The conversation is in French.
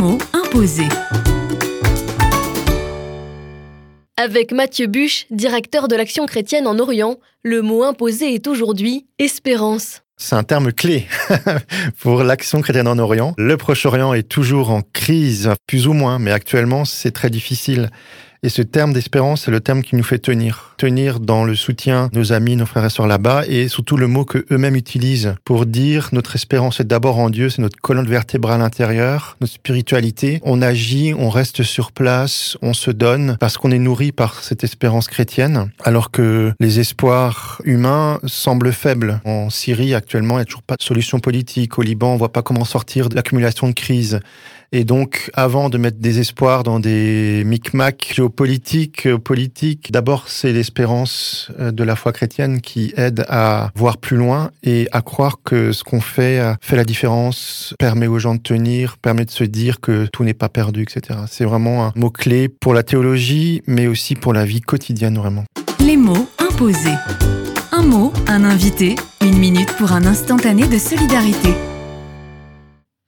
mots imposés. Avec Mathieu Buche, directeur de l'Action chrétienne en Orient, le mot imposé est aujourd'hui espérance. C'est un terme clé pour l'action chrétienne en Orient. Le Proche-Orient est toujours en crise, plus ou moins, mais actuellement c'est très difficile. Et ce terme d'espérance, c'est le terme qui nous fait tenir. Tenir dans le soutien de nos amis, nos frères et sœurs là-bas, et surtout le mot que eux-mêmes utilisent pour dire notre espérance est d'abord en Dieu, c'est notre colonne vertébrale intérieure, notre spiritualité. On agit, on reste sur place, on se donne parce qu'on est nourri par cette espérance chrétienne, alors que les espoirs humains semblent faibles. En Syrie, actuellement, il n'y a toujours pas de solution politique. Au Liban, on voit pas comment sortir de l'accumulation de crises. Et donc, avant de mettre des espoirs dans des micmacs géopolitiques, euh, politiques, d'abord, c'est l'espérance euh, de la foi chrétienne qui aide à voir plus loin et à croire que ce qu'on fait euh, fait la différence, permet aux gens de tenir, permet de se dire que tout n'est pas perdu, etc. C'est vraiment un mot-clé pour la théologie, mais aussi pour la vie quotidienne, vraiment. Les mots imposés. Un mot, un invité, une minute pour un instantané de solidarité.